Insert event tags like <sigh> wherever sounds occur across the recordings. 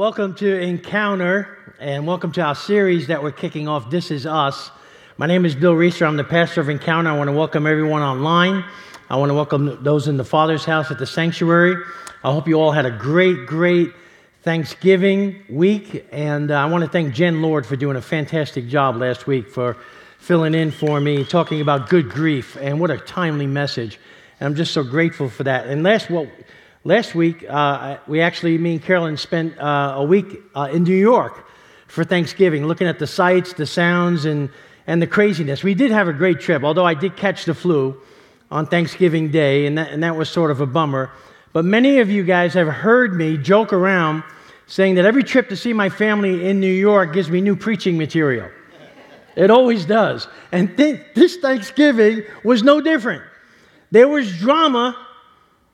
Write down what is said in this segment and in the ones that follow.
Welcome to Encounter and welcome to our series that we're kicking off, This Is Us. My name is Bill Rieser. I'm the pastor of Encounter. I want to welcome everyone online. I want to welcome those in the Father's house at the sanctuary. I hope you all had a great, great Thanksgiving week. And uh, I want to thank Jen Lord for doing a fantastic job last week for filling in for me, talking about good grief. And what a timely message. And I'm just so grateful for that. And last, well, Last week, uh, we actually, me and Carolyn spent uh, a week uh, in New York for Thanksgiving, looking at the sights, the sounds, and, and the craziness. We did have a great trip, although I did catch the flu on Thanksgiving Day, and that, and that was sort of a bummer. But many of you guys have heard me joke around saying that every trip to see my family in New York gives me new preaching material. It always does. And th- this Thanksgiving was no different. There was drama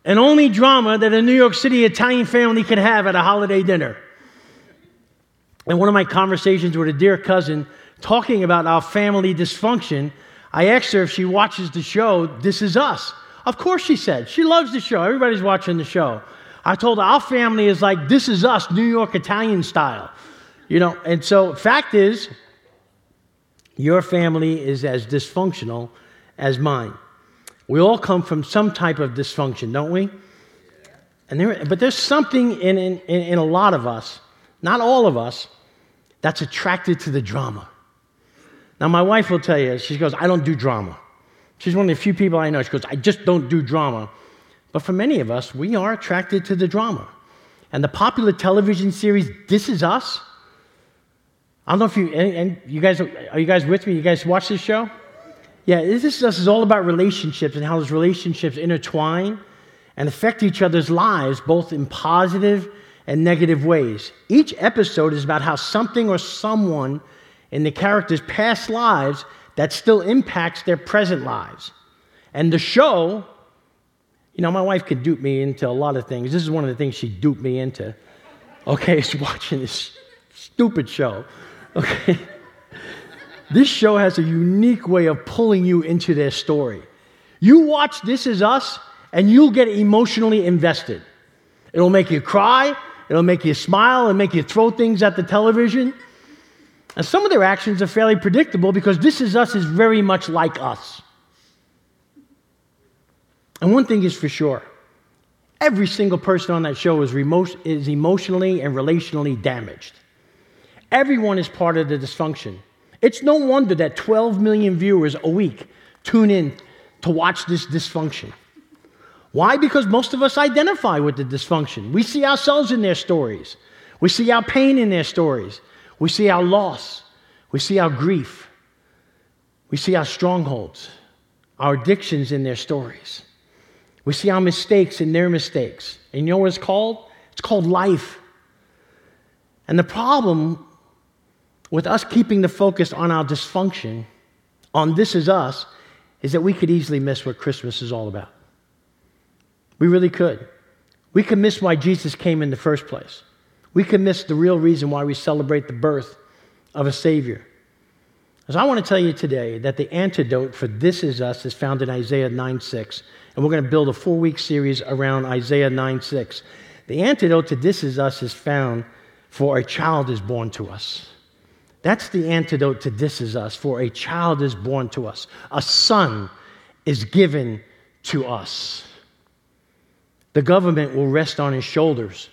and only drama that a New York City Italian family could have at a holiday dinner. In one of my conversations with a dear cousin, talking about our family dysfunction, I asked her if she watches the show, This Is Us. Of course, she said. She loves the show. Everybody's watching the show. I told her our family is like This Is Us, New York Italian style. You know, and so, fact is, your family is as dysfunctional as mine. We all come from some type of dysfunction, don't we? And there, but there's something in, in, in a lot of us, not all of us, that's attracted to the drama. Now, my wife will tell you, she goes, I don't do drama. She's one of the few people I know. She goes, I just don't do drama. But for many of us, we are attracted to the drama. And the popular television series, This Is Us, I don't know if you, and, and you guys, are you guys with me? You guys watch this show? Yeah, this is, this is all about relationships and how those relationships intertwine and affect each other's lives, both in positive and negative ways. Each episode is about how something or someone in the character's past lives that still impacts their present lives. And the show, you know, my wife could dupe me into a lot of things. This is one of the things she duped me into. Okay, <laughs> is watching this stupid show. Okay. This show has a unique way of pulling you into their story. You watch This Is Us, and you'll get emotionally invested. It'll make you cry, it'll make you smile, and make you throw things at the television. And some of their actions are fairly predictable because This Is Us is very much like us. And one thing is for sure every single person on that show is, remo- is emotionally and relationally damaged. Everyone is part of the dysfunction. It's no wonder that 12 million viewers a week tune in to watch this dysfunction. Why? Because most of us identify with the dysfunction. We see ourselves in their stories. We see our pain in their stories. We see our loss. We see our grief. We see our strongholds, our addictions in their stories. We see our mistakes in their mistakes. And you know what it's called? It's called life. And the problem with us keeping the focus on our dysfunction, on this is us, is that we could easily miss what Christmas is all about. We really could. We could miss why Jesus came in the first place. We could miss the real reason why we celebrate the birth of a Savior. So I want to tell you today that the antidote for this is us is found in Isaiah 9 6. And we're going to build a four week series around Isaiah 9 6. The antidote to this is us is found for a child is born to us. That's the antidote to this is us, for a child is born to us, a son is given to us. The government will rest on his shoulders,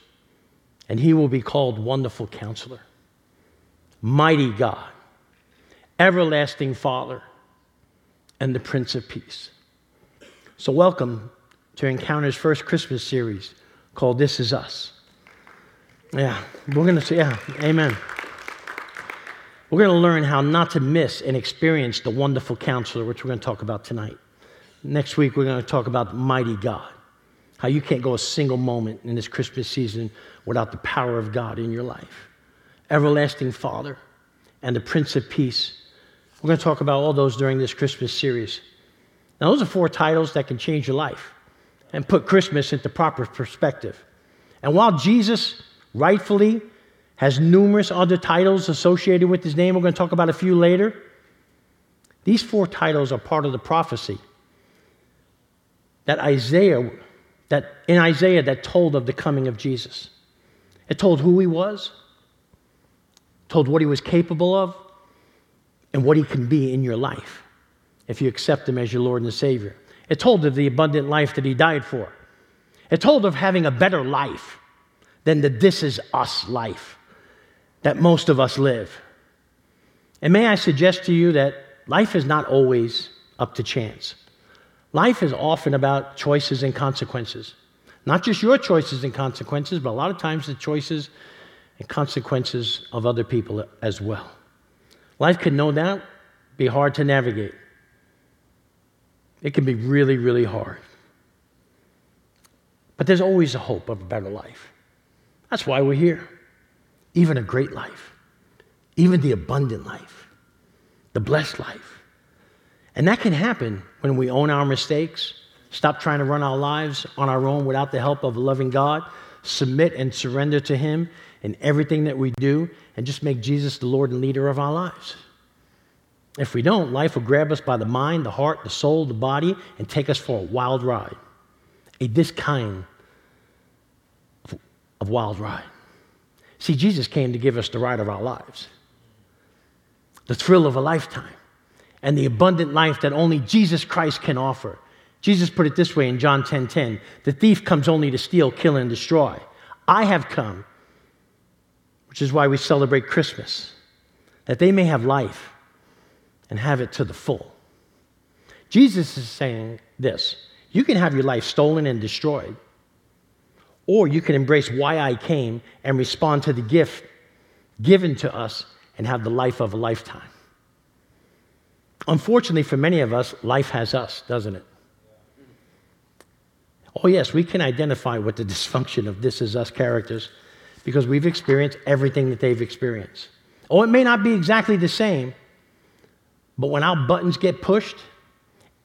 and he will be called Wonderful Counselor, Mighty God, Everlasting Father, and the Prince of Peace. So, welcome to Encounter's first Christmas series called This Is Us. Yeah, we're going to say, yeah, amen. We're going to learn how not to miss and experience the wonderful counselor, which we're going to talk about tonight. Next week, we're going to talk about mighty God, how you can't go a single moment in this Christmas season without the power of God in your life. Everlasting Father and the Prince of Peace. We're going to talk about all those during this Christmas series. Now, those are four titles that can change your life and put Christmas into proper perspective. And while Jesus rightfully has numerous other titles associated with his name. We're going to talk about a few later. These four titles are part of the prophecy that Isaiah, that in Isaiah that told of the coming of Jesus. It told who he was, told what he was capable of, and what he can be in your life if you accept him as your Lord and Savior. It told of the abundant life that he died for. It told of having a better life than the this is us life that most of us live. And may I suggest to you that life is not always up to chance. Life is often about choices and consequences. Not just your choices and consequences, but a lot of times the choices and consequences of other people as well. Life can no doubt be hard to navigate. It can be really, really hard. But there's always a hope of a better life. That's why we're here. Even a great life, even the abundant life, the blessed life. And that can happen when we own our mistakes, stop trying to run our lives on our own without the help of a loving God, submit and surrender to Him in everything that we do, and just make Jesus the Lord and leader of our lives. If we don't, life will grab us by the mind, the heart, the soul, the body, and take us for a wild ride. A this kind of, wild ride. See, Jesus came to give us the ride of our lives, the thrill of a lifetime, and the abundant life that only Jesus Christ can offer. Jesus put it this way in John 10:10, 10, 10, "The thief comes only to steal, kill and destroy. I have come, which is why we celebrate Christmas, that they may have life and have it to the full. Jesus is saying this you can have your life stolen and destroyed, or you can embrace why I came and respond to the gift given to us and have the life of a lifetime. Unfortunately, for many of us, life has us, doesn't it? Oh, yes, we can identify with the <laughs> dysfunction of this is us characters because we've experienced everything that they've experienced. Oh, it may not be exactly the same, but when our buttons get pushed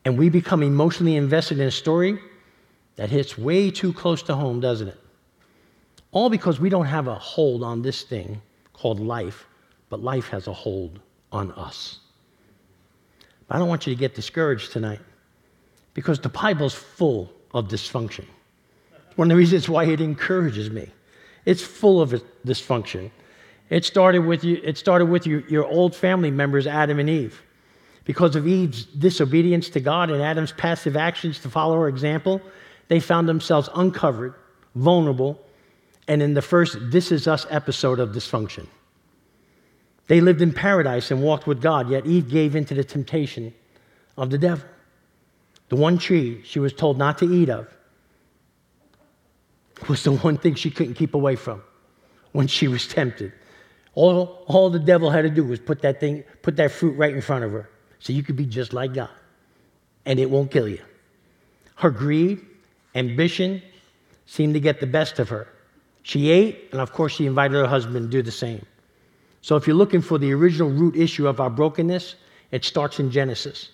and we become emotionally invested in a story, that hits way too close to home, doesn't it? All because we don't have a hold on this thing called life, but life has a hold on us. But I don't want you to get discouraged tonight because the Bible's full of dysfunction. One of the reasons why it encourages me. It's full of dysfunction. It started with you, it started with your, your old family members, Adam and Eve. Because of Eve's disobedience to God and Adam's passive actions to follow her example, they found themselves uncovered, vulnerable, and in the first This Is Us episode of dysfunction. They lived in paradise and walked with God, yet Eve gave in to the temptation of the devil. The one tree she was told not to eat of was the one thing she couldn't keep away from when she was tempted. All, all the devil had to do was put that thing, put that fruit right in front of her so you could be just like God. And it won't kill you. Her greed, ambition seemed to get the best of her. She ate, and of course, she invited her husband to do the same. So, if you're looking for the original root issue of our brokenness, it starts in Genesis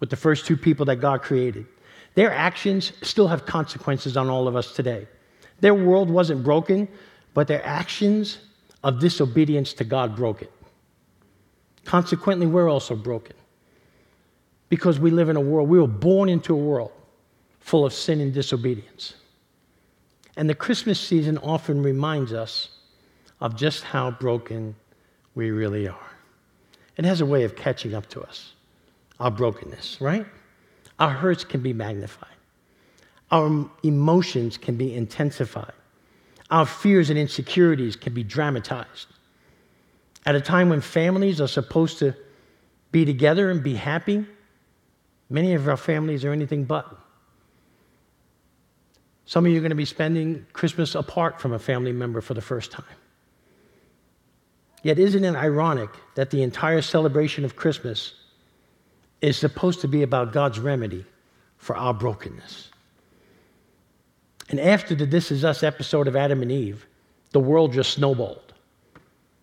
with the first two people that God created. Their actions still have consequences on all of us today. Their world wasn't broken, but their actions of disobedience to God broke it. Consequently, we're also broken because we live in a world, we were born into a world full of sin and disobedience. And the Christmas season often reminds us of just how broken we really are. It has a way of catching up to us, our brokenness, right? Our hurts can be magnified, our emotions can be intensified, our fears and insecurities can be dramatized. At a time when families are supposed to be together and be happy, Many of our families are anything but. Some of you are going to be spending Christmas apart from a family member for the first time. Yet, isn't it ironic that the entire celebration of Christmas is supposed to be about God's remedy for our brokenness? And after the This Is Us episode of Adam and Eve, the world just snowballed.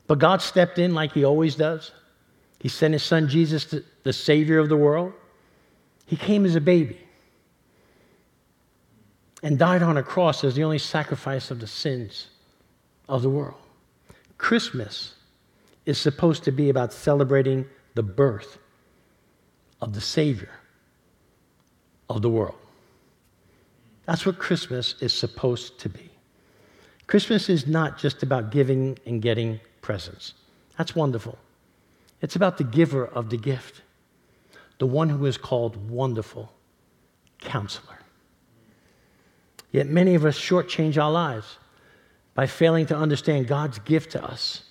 But God stepped in like He always does. He sent His Son Jesus, the Savior of the world. He came as a baby and died on a cross as the only sacrifice of the sins of the world. Christmas is supposed to be about celebrating the birth of the Savior of the world. That's what Christmas is supposed to be. Christmas is not just about giving and getting presents. That's wonderful. It's about the giver of the gift, the one who is called Wonderful Counselor. Yet many of us shortchange our lives by failing to understand God's gift to us,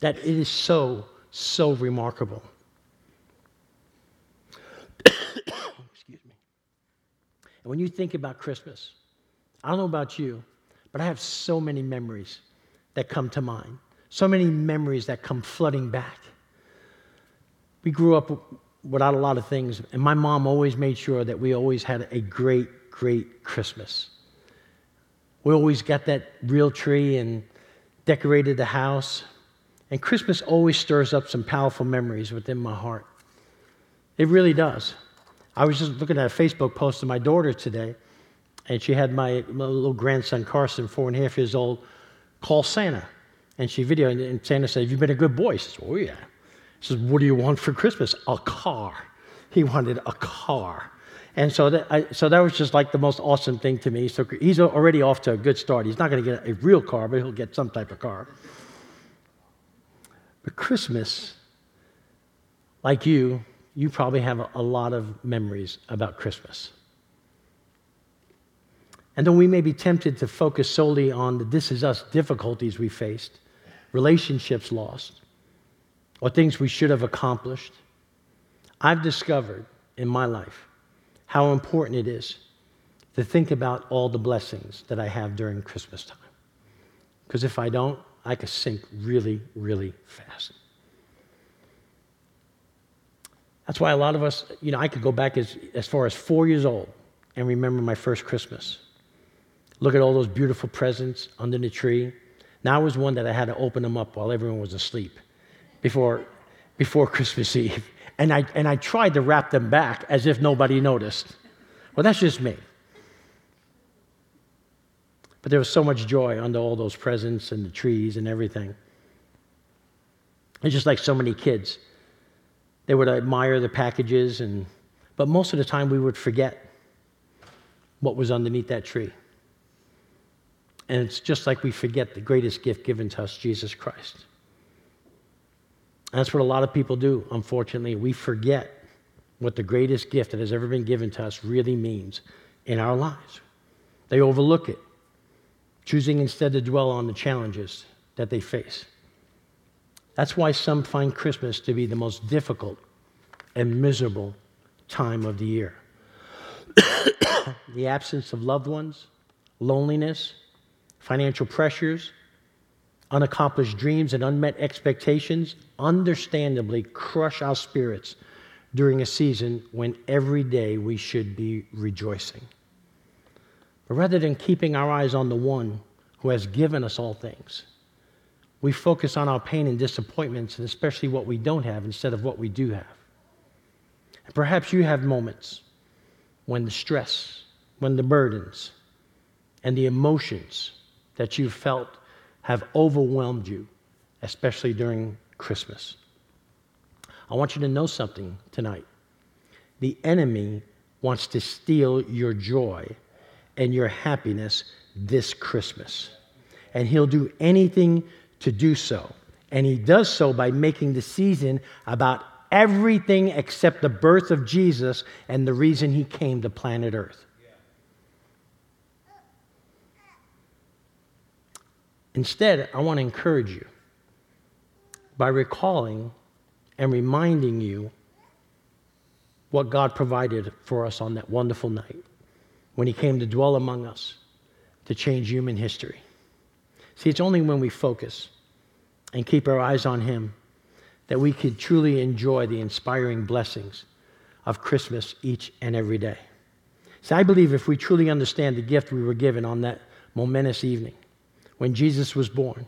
that it is so, so remarkable. <coughs> Excuse me. And when you think about Christmas, I don't know about you, but I have so many memories that come to mind, so many memories that come flooding back. We grew up without a lot of things, and my mom always made sure that we always had a great, great Christmas. We always got that real tree and decorated the house. And Christmas always stirs up some powerful memories within my heart. It really does. I was just looking at a Facebook post of my daughter today, and she had my, my little grandson Carson, four and a half years old, call Santa. And she videoed, and Santa said, Have you been a good boy? He says, Oh, yeah. He says, What do you want for Christmas? A car. He wanted a car. And so that, I, so that was just like the most awesome thing to me. So he's already off to a good start. He's not going to get a real car, but he'll get some type of car. But Christmas, like you, you probably have a, a lot of memories about Christmas. And though we may be tempted to focus solely on the this is us difficulties we faced, relationships lost, or things we should have accomplished. I've discovered in my life how important it is to think about all the blessings that I have during Christmas time. Because if I don't, I could sink really, really fast. That's why a lot of us, you know, I could go back as, as far as four years old and remember my first Christmas. Look at all those beautiful presents under the tree. Now was one that I had to open them up while everyone was asleep before, before <laughs> Christmas Eve and I, and I tried to wrap them back as if nobody noticed. Well, that's just me. But there was so much joy under all those presents and the trees and everything. It's just like so many kids. They would admire the packages, and, but most of the time we would forget what was underneath that tree. And it's just like we forget the greatest gift given to us, Jesus Christ. That's what a lot of people do, unfortunately. We forget what the greatest gift that has ever been given to us really means in our lives. They overlook it, choosing instead to dwell on the challenges that they face. That's why some find Christmas to be the most difficult and miserable time of the year. <coughs> the absence of loved ones, loneliness, financial pressures, unaccomplished dreams, and unmet expectations understandably crush our spirits during a season when every day we should be rejoicing. But rather than keeping our eyes on the one who has given us all things, we focus on our pain and disappointments, and especially what we don't have instead of what we do have. And perhaps you have moments when the stress, when the burdens, and the emotions that you felt have overwhelmed you, especially during Christmas. I want you to know something tonight. The enemy wants to steal your joy and your happiness this Christmas. And he'll do anything to do so. And he does so by making the season about everything except the birth of Jesus and the reason he came to planet Earth. Instead, I want to encourage you by recalling and reminding you what God provided for us on that wonderful night when He came to dwell among us to change human history. See, it's only when we focus and keep our eyes on Him that we can truly enjoy the inspiring blessings of Christmas each and every day. See, I believe if we truly understand the gift we were given on that momentous evening, when Jesus was born,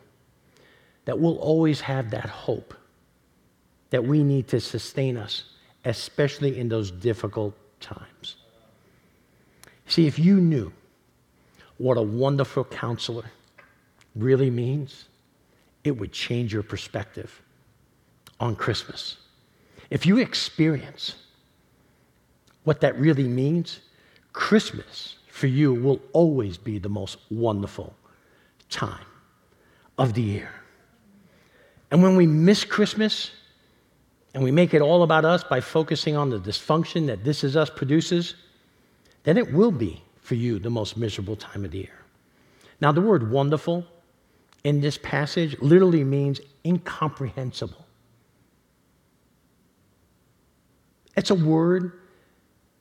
that we'll always have that hope that we need to sustain us, especially in those difficult times. See, if you knew what a wonderful counselor really means, it would change your perspective on Christmas. If you experience what that really means, Christmas for you will always be the most wonderful time. of the year. And when we miss Christmas and we make it all about us by focusing on the dysfunction that This Is Us produces, then it will be for you the most miserable time of the year. Now, the word wonderful in this passage literally means incomprehensible. It's a word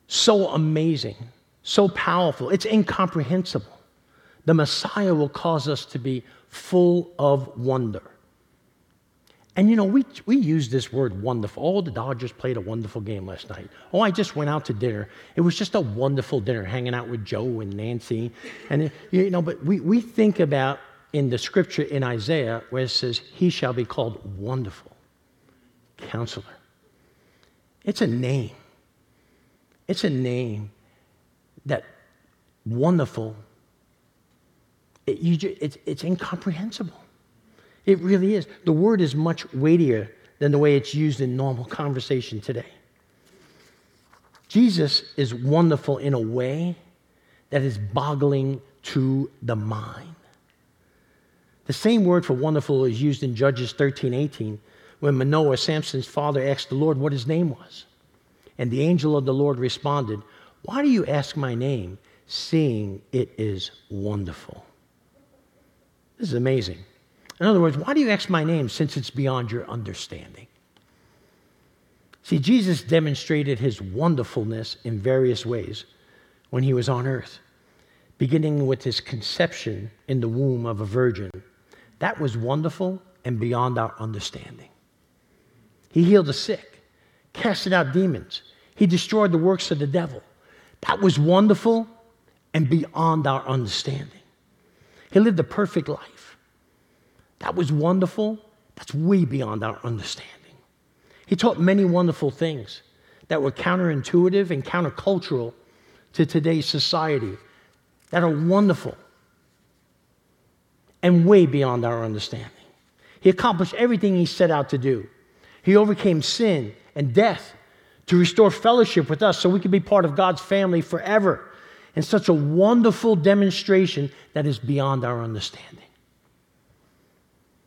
so amazing, so powerful, it's incomprehensible. The Messiah will cause us to be full of wonder. And you know, we, we use this word wonderful. Oh, the Dodgers played a wonderful game last night. Oh, I just went out to dinner. It was just a wonderful dinner, hanging out with Joe and Nancy. And, you know, but we, we think about in the scripture in Isaiah where it says, He shall be called wonderful, counselor. It's a name. It's a name that wonderful, it, you, it's, it's incomprehensible. It really is. The word is much weightier than the way it's used in normal conversation today. Jesus is wonderful in a way that is boggling to the mind. The same word for wonderful is used in Judges 13 18 when Manoah, Samson's father, asked the Lord what his name was. And the angel of the Lord responded, Why do you ask my name, seeing it is wonderful? This is amazing. In other words, why do you ask my name since it's beyond your understanding? See, Jesus demonstrated his wonderfulness in various ways when he was on earth, beginning with his conception in the womb of a virgin. That was wonderful and beyond our understanding. He healed the sick, casted out demons, he destroyed the works of the devil. That was wonderful and beyond our understanding. He lived a perfect life. That was wonderful. That's way beyond our understanding. He taught many wonderful things that were counterintuitive and countercultural to today's society that are wonderful and way beyond our understanding. He accomplished everything he set out to do. He overcame sin and death to restore fellowship with us so we could be part of God's family forever such a wonderful demonstration that is beyond our understanding.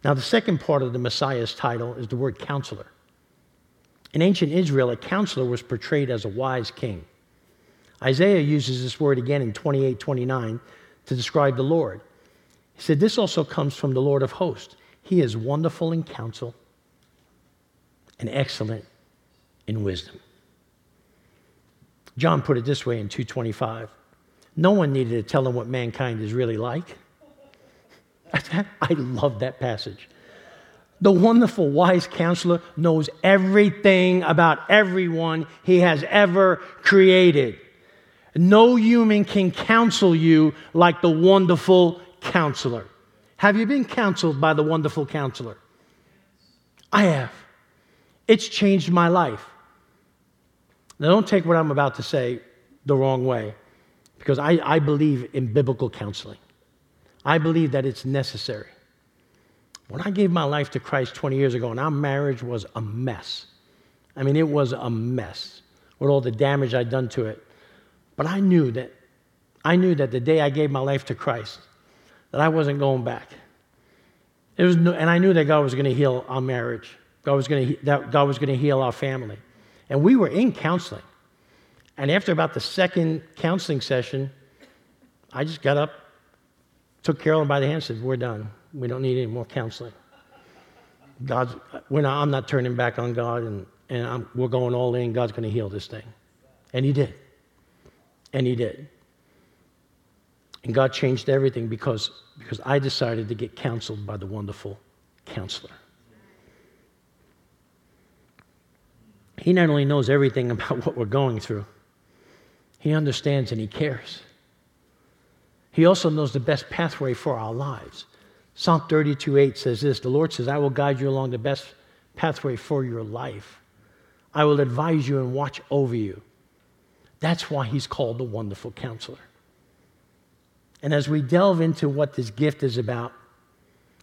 Now, the second part of the Messiah's title is the word counselor. In ancient Israel, a counselor was portrayed as a wise king. Isaiah uses this word again in 28 29 to describe the Lord. He said, This also comes from the Lord of hosts. He is wonderful in counsel and excellent in wisdom. John put it this way in 225 No one needed to tell him what mankind is really like. <laughs> I love that passage. The wonderful, wise counselor knows everything about everyone he has ever created. No human can counsel you like the wonderful counselor. Have you been counseled by the wonderful counselor? I have. It's changed my life. Now, don't take what I'm about to say the wrong way, because I, I believe in biblical counseling. I believe that it's necessary. When I gave my life to Christ 20 years ago, and our marriage was a mess. I mean, it was a mess with all the damage I'd done to it. But I knew that I knew that the day I gave my life to Christ, that I wasn't going back. It was no, and I knew that God was going to heal our marriage. God was going to that God was going to heal our family. And we were in counseling. And after about the second counseling session, I just got up, took Carolyn by the hand and said, We're done. We don't need any more counseling. God's, we're not, I'm not turning back on God, and, and I'm, we're going all in. God's going to heal this thing. And He did. And He did. And God changed everything because, because I decided to get counseled by the wonderful counselor. He not only knows everything <laughs> about what we're going through, He understands and He cares. He also knows the best pathway for our lives. Psalm 32 8 says this The Lord says, I will guide you along the best pathway for your life. I will advise you and watch over you. That's why he's called the wonderful counselor. And as we delve into what this gift is about,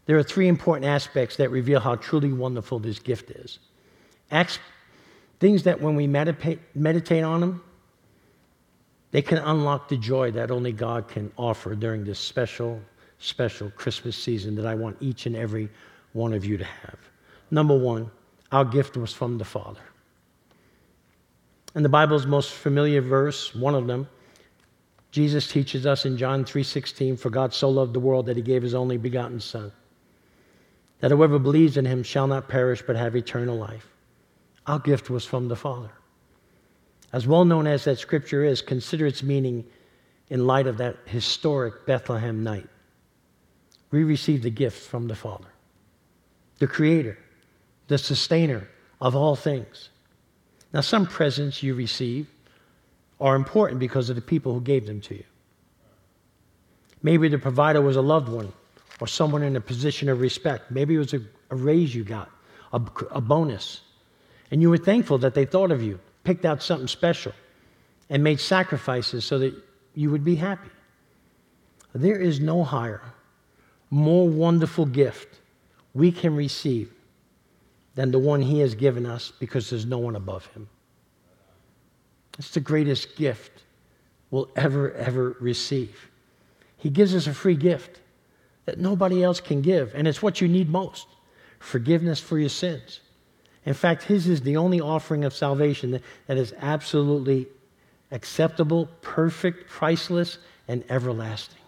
there are three important aspects that reveal how truly wonderful this gift is. Acts, things that when we meditate, meditate on them, they can unlock the joy that only God can offer during this special special Christmas season that I want each and every one of you to have. Number one, our gift was from the Father. And the Bible's most familiar verse, one of them, Jesus teaches us in John 3:16, "For God so loved the world that he gave his only begotten son, that whoever believes in him shall not perish but have eternal life." Our gift was from the Father. As well known as that scripture is, consider its meaning in light of that historic Bethlehem night. We received a gift from the Father, the Creator, the Sustainer of all things. Now, some presents you receive are important because of the people who gave them to you. Maybe the provider was a loved one or someone in a position of respect. Maybe it was a, a raise you got, a, a bonus. And you were thankful that they thought of you, picked out something special, and made sacrifices so that you would be happy. There is no higher, more wonderful gift we can receive than the one He has given us because there's no one above Him. It's the greatest gift we'll ever, ever receive. He gives us a free gift that nobody else can give, and it's what you need most forgiveness for your sins. In fact, His is the only offering of salvation that, that is absolutely acceptable, perfect, priceless, and everlasting.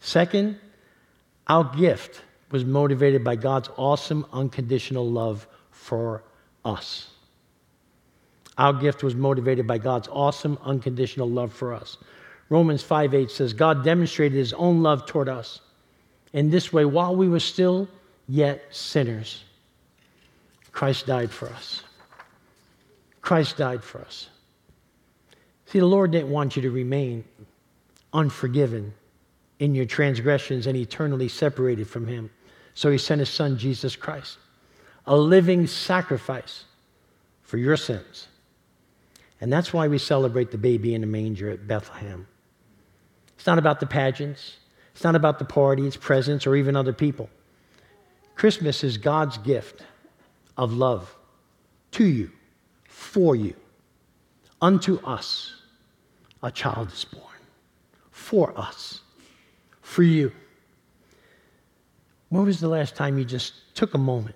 Second, our gift was motivated by God's awesome, unconditional love for us. Our gift was motivated by God's awesome, unconditional love for us. Romans 5 8 says, God demonstrated his own love toward us. In this way, while we were still yet sinners, Christ died for us. Christ died for us. See, the Lord didn't want you to remain unforgiven in your transgressions and eternally separated from Him. So He sent His Son, Jesus Christ, a living sacrifice for your sins and that's why we celebrate the baby in the manger at Bethlehem. It's not about the pageants, it's not about the parties, presents, or even other people. Christmas is God's gift of love to you, for you. Unto us, a child is born. For us, for you. When was the last time you just took a moment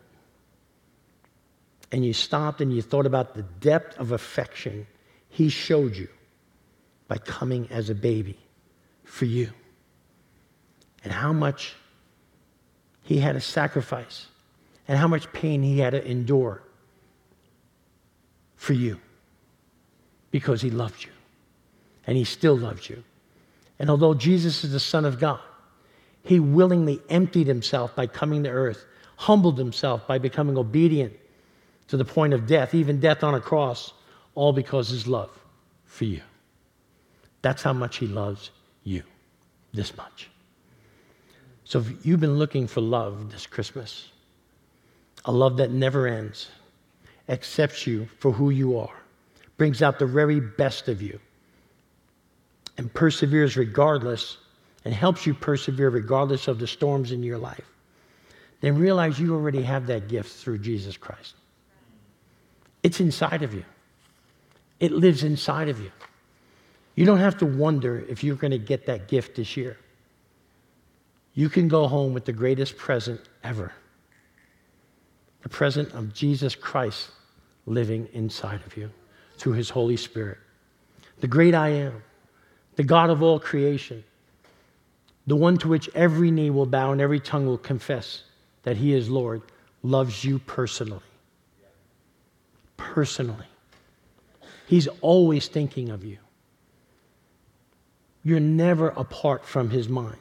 and you stopped and you thought about the depth of affection he showed you by coming as a baby for you. And how much he had to sacrifice and how much pain he had to endure for you because he loved you and he still loves you. And although Jesus is the Son of God, he willingly emptied himself by coming to earth, humbled himself by becoming obedient to the point of death, even death on a cross all because his love for you. That's how much he loves you, this much. So if you've been looking for love this Christmas, a love that never ends, accepts you for who you are, brings out the very best of you, and perseveres regardless, and helps you persevere regardless of the storms in your life, then realize you already have that gift through Jesus Christ. It's inside of you. It lives inside of you. You don't have to wonder if you're going to get that gift this year. You can go home with the greatest present ever the presence of Jesus Christ living inside of you through his Holy Spirit. The great I am, the God of all creation, the one to which every knee will bow and every tongue will confess that he is Lord, loves you personally. Personally. He's always thinking of you. You're never apart from his mind.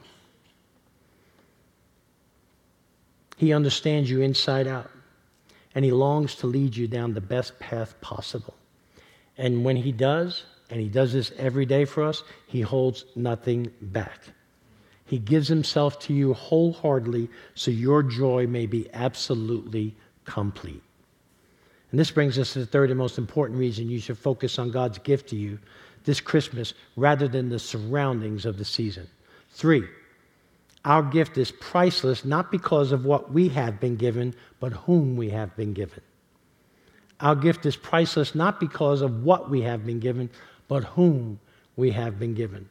He understands you inside out, and he longs to lead you down the best path possible. And when he does, and he does this every day for us, he holds nothing back. He gives himself to you wholeheartedly so your joy may be absolutely complete. And this brings us to the third and most important reason you should focus on God's gift to you this Christmas rather than the surroundings of the season. Three, our gift is priceless not because of what we have been given, but whom we have been given. Our gift is priceless not because of what we have been given, but whom we have been given.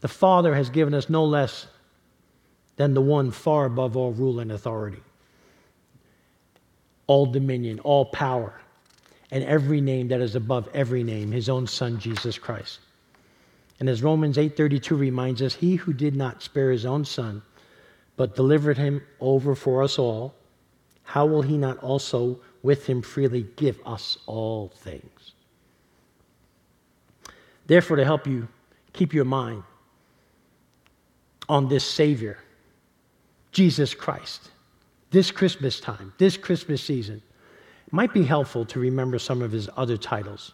The Father has given us no less than the one far above all rule and authority, all dominion, all power, and every name that is above every name, his own son Jesus Christ. And as Romans 8:32 reminds us, he who did not spare his own son, but delivered him over for us all, how will he not also with him freely give us all things? Therefore, to help you keep your mind on this Savior, Jesus Christ, this Christmas time, this Christmas season, it might be helpful to remember some of his other titles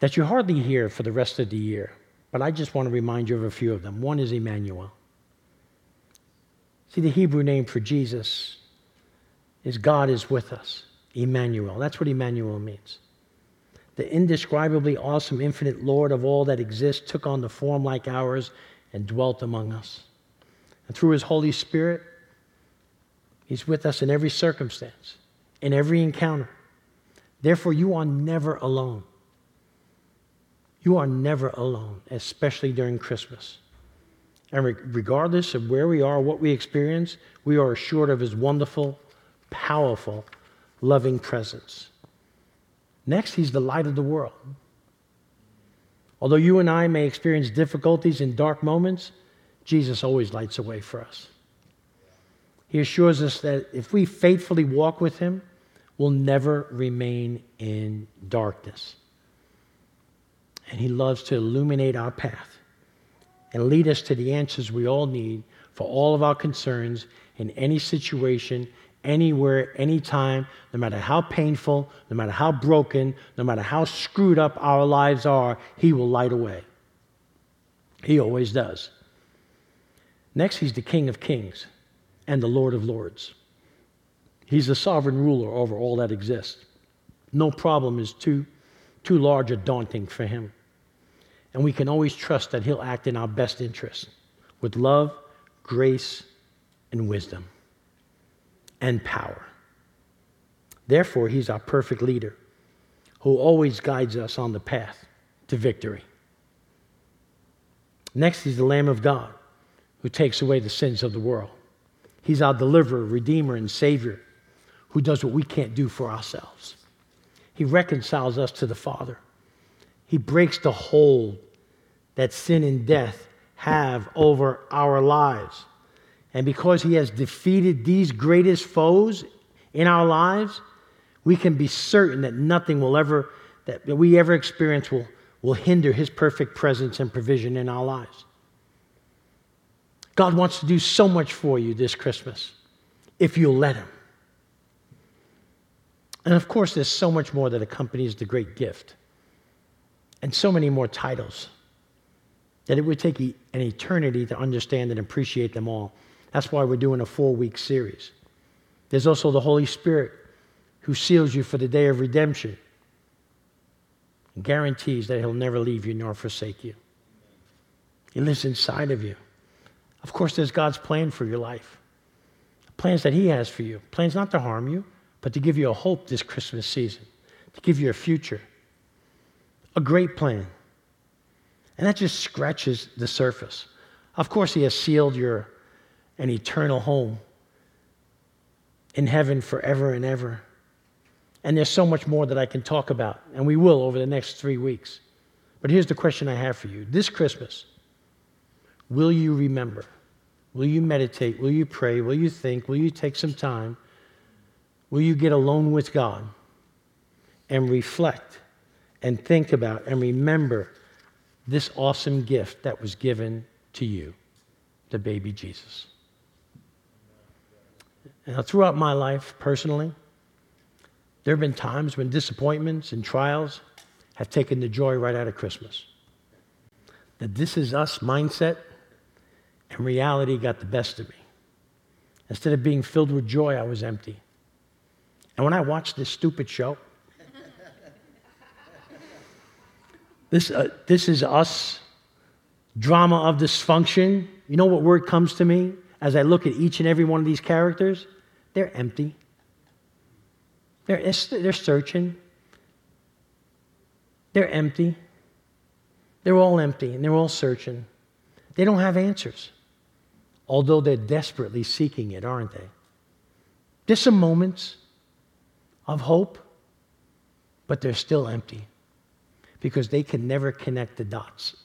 that you hardly hear for the rest of the year, but I just want to remind you of a few of them. One is Emmanuel. See, the Hebrew name for Jesus is God is with us. Emmanuel. That's what Emmanuel means. The indescribably awesome, infinite Lord of all that exists took on the form like ours and dwelt among us. And through his Holy Spirit, he's with us in every circumstance, in every encounter. Therefore, you are never alone. You are never alone, especially during Christmas. And regardless of where we are, what we experience, we are assured of his wonderful, powerful, loving presence. Next, he's the light of the world. Although you and I may experience difficulties in dark moments, Jesus always lights a way for us. He assures us that if we faithfully walk with him, we'll never remain in darkness. And he loves to illuminate our path and lead us to the answers we all need for all of our concerns in any situation anywhere, anytime, no matter how painful, no matter how broken, no matter how screwed up our lives are, He will light a way. He always does. Next, He's the King of Kings and the Lord of Lords. He's the sovereign ruler over all that exists. No problem is too, too large or daunting for Him. And we can always trust that He'll act in our best interest with love, grace, and wisdom and power. Therefore, he's our perfect leader who always guides us on the path to victory. Next, he's the Lamb of God who takes away the sins of the world. He's our deliverer, redeemer, and savior who does what we can't do for ourselves. He reconciles us to the Father. He breaks the hold that sin and death have over our lives. And because he has defeated these greatest foes in our lives, we can be certain that nothing will ever, that we ever experience will, will hinder his perfect presence and provision in our lives. God wants to do so much for you this Christmas if you'll let him. And of course, there's so much more that accompanies the great gift, and so many more titles that it would take an eternity to understand and appreciate them all. That's why we're doing a four week series. There's also the Holy Spirit who seals you for the day of redemption and guarantees that he'll never leave you nor forsake you. He lives inside of you. Of course, there's God's plan for your life plans that he has for you, plans not to harm you, but to give you a hope this Christmas season, to give you a future. A great plan. And that just scratches the surface. Of course, he has sealed your an eternal home in heaven forever and ever. And there's so much more that I can talk about, and we will over the next three weeks. But here's the question I have for you this Christmas, will you remember? Will you meditate? Will you pray? Will you think? Will you take some time? Will you get alone with God and reflect and think about and remember this awesome gift that was given to you, the baby Jesus? Now, throughout my life, personally, there have been times when disappointments and trials have taken the joy right out of Christmas. That this is us mindset and reality got the best of me. Instead of being filled with joy, I was empty. And when I watched this stupid show, this, uh, this is us drama of dysfunction. You know what word comes to me as I look at each and every one of these characters? They're empty. They're, they're searching. They're empty. They're all empty and they're all searching. They don't have answers. although they're desperately seeking it, aren't they? There's some moments of hope, but they're still empty because they can never connect the dots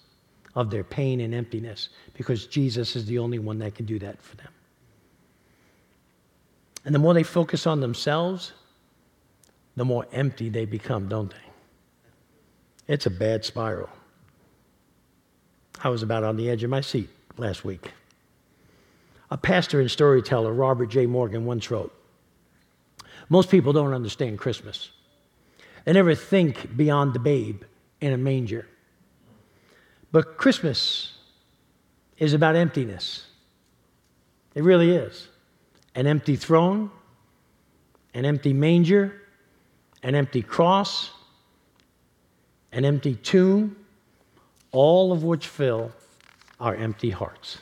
of their pain and emptiness because Jesus is the only one that can do that for them. And the more they focus on themselves, the more empty they become, don't they? It's a bad spiral. I was about on the edge of my seat last week. A pastor and storyteller, Robert J. Morgan, once wrote Most people don't understand Christmas. They never think beyond the babe in a manger. But Christmas is about emptiness. It really is. An empty throne, an empty manger, an empty cross, an empty tomb, all of which fill our empty hearts.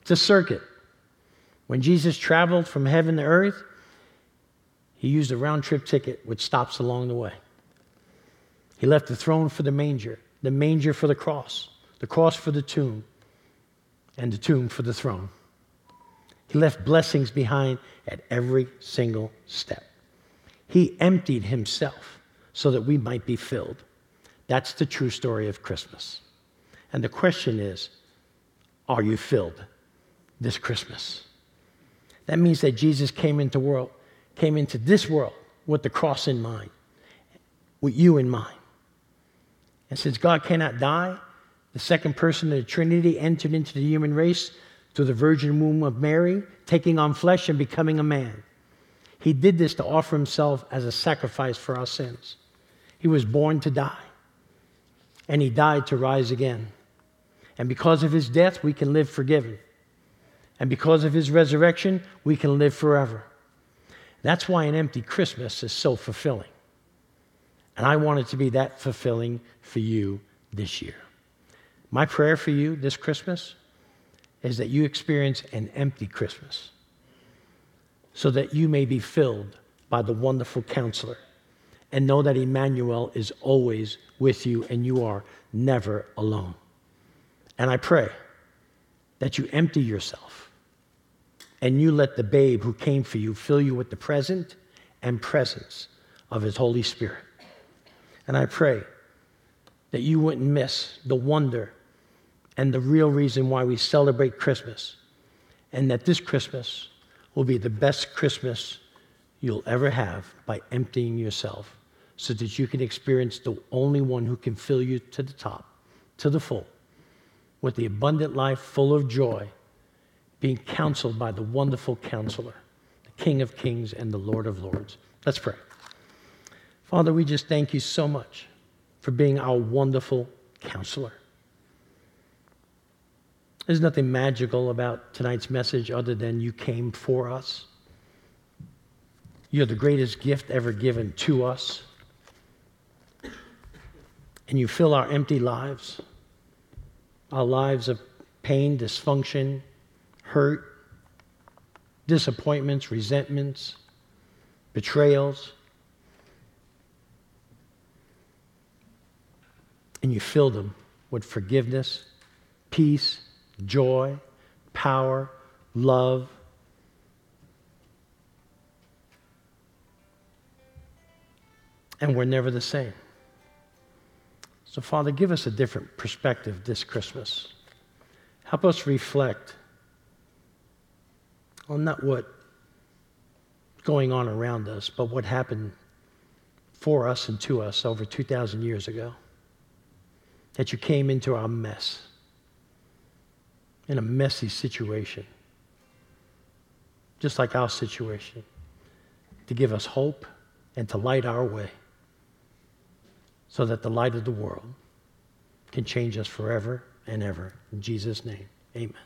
It's a circuit. When Jesus traveled from heaven to earth, he used a round trip ticket with stops along the way. He left the throne for the manger, the manger for the cross, the cross for the tomb, and the tomb for the throne. He left blessings behind at every single step. He emptied himself so that we might be filled. That's the true story of Christmas. And the question is are you filled this Christmas? That means that Jesus came into world, came into this world with the cross in mind, with you in mind. And since God cannot die, the second person of the Trinity entered into the human race through the virgin womb of Mary, taking on flesh and becoming a man. He did this to offer himself as a sacrifice for our sins. He was born to die, and he died to rise again. And because of his death, we can live forgiven. And because of his resurrection, we can live forever. That's why an empty Christmas is so fulfilling. And I want it to be that fulfilling for you this year. My prayer for you this Christmas is that you experience an empty Christmas so that you may be filled by the wonderful counselor and know that Emmanuel is always with you and you are never alone. And I pray that you empty yourself and you let the babe who came for you fill you with the present and presence of his Holy Spirit. And I pray that you wouldn't miss the wonder and the real reason why we celebrate Christmas, and that this Christmas will be the best Christmas you'll ever have by emptying yourself so that you can experience the only one who can fill you to the top, to the full, with the abundant life full of joy, being counseled by the wonderful counselor, the King of kings and the Lord of lords. Let's pray. Father, we just thank you so much for being our wonderful counselor. There's nothing magical about tonight's message other than you came for us. You're the greatest gift ever given to us. And you fill our empty lives, our lives of pain, dysfunction, hurt, disappointments, resentments, betrayals. And you fill them with forgiveness, peace, joy, power, love. And we're never the same. So, Father, give us a different perspective this Christmas. Help us reflect on not what's going on around us, but what happened for us and to us over 2,000 years ago. That you came into our mess in a messy situation, just like our situation, to give us hope and to light our way so that the light of the world can change us forever and ever. In Jesus' name, amen.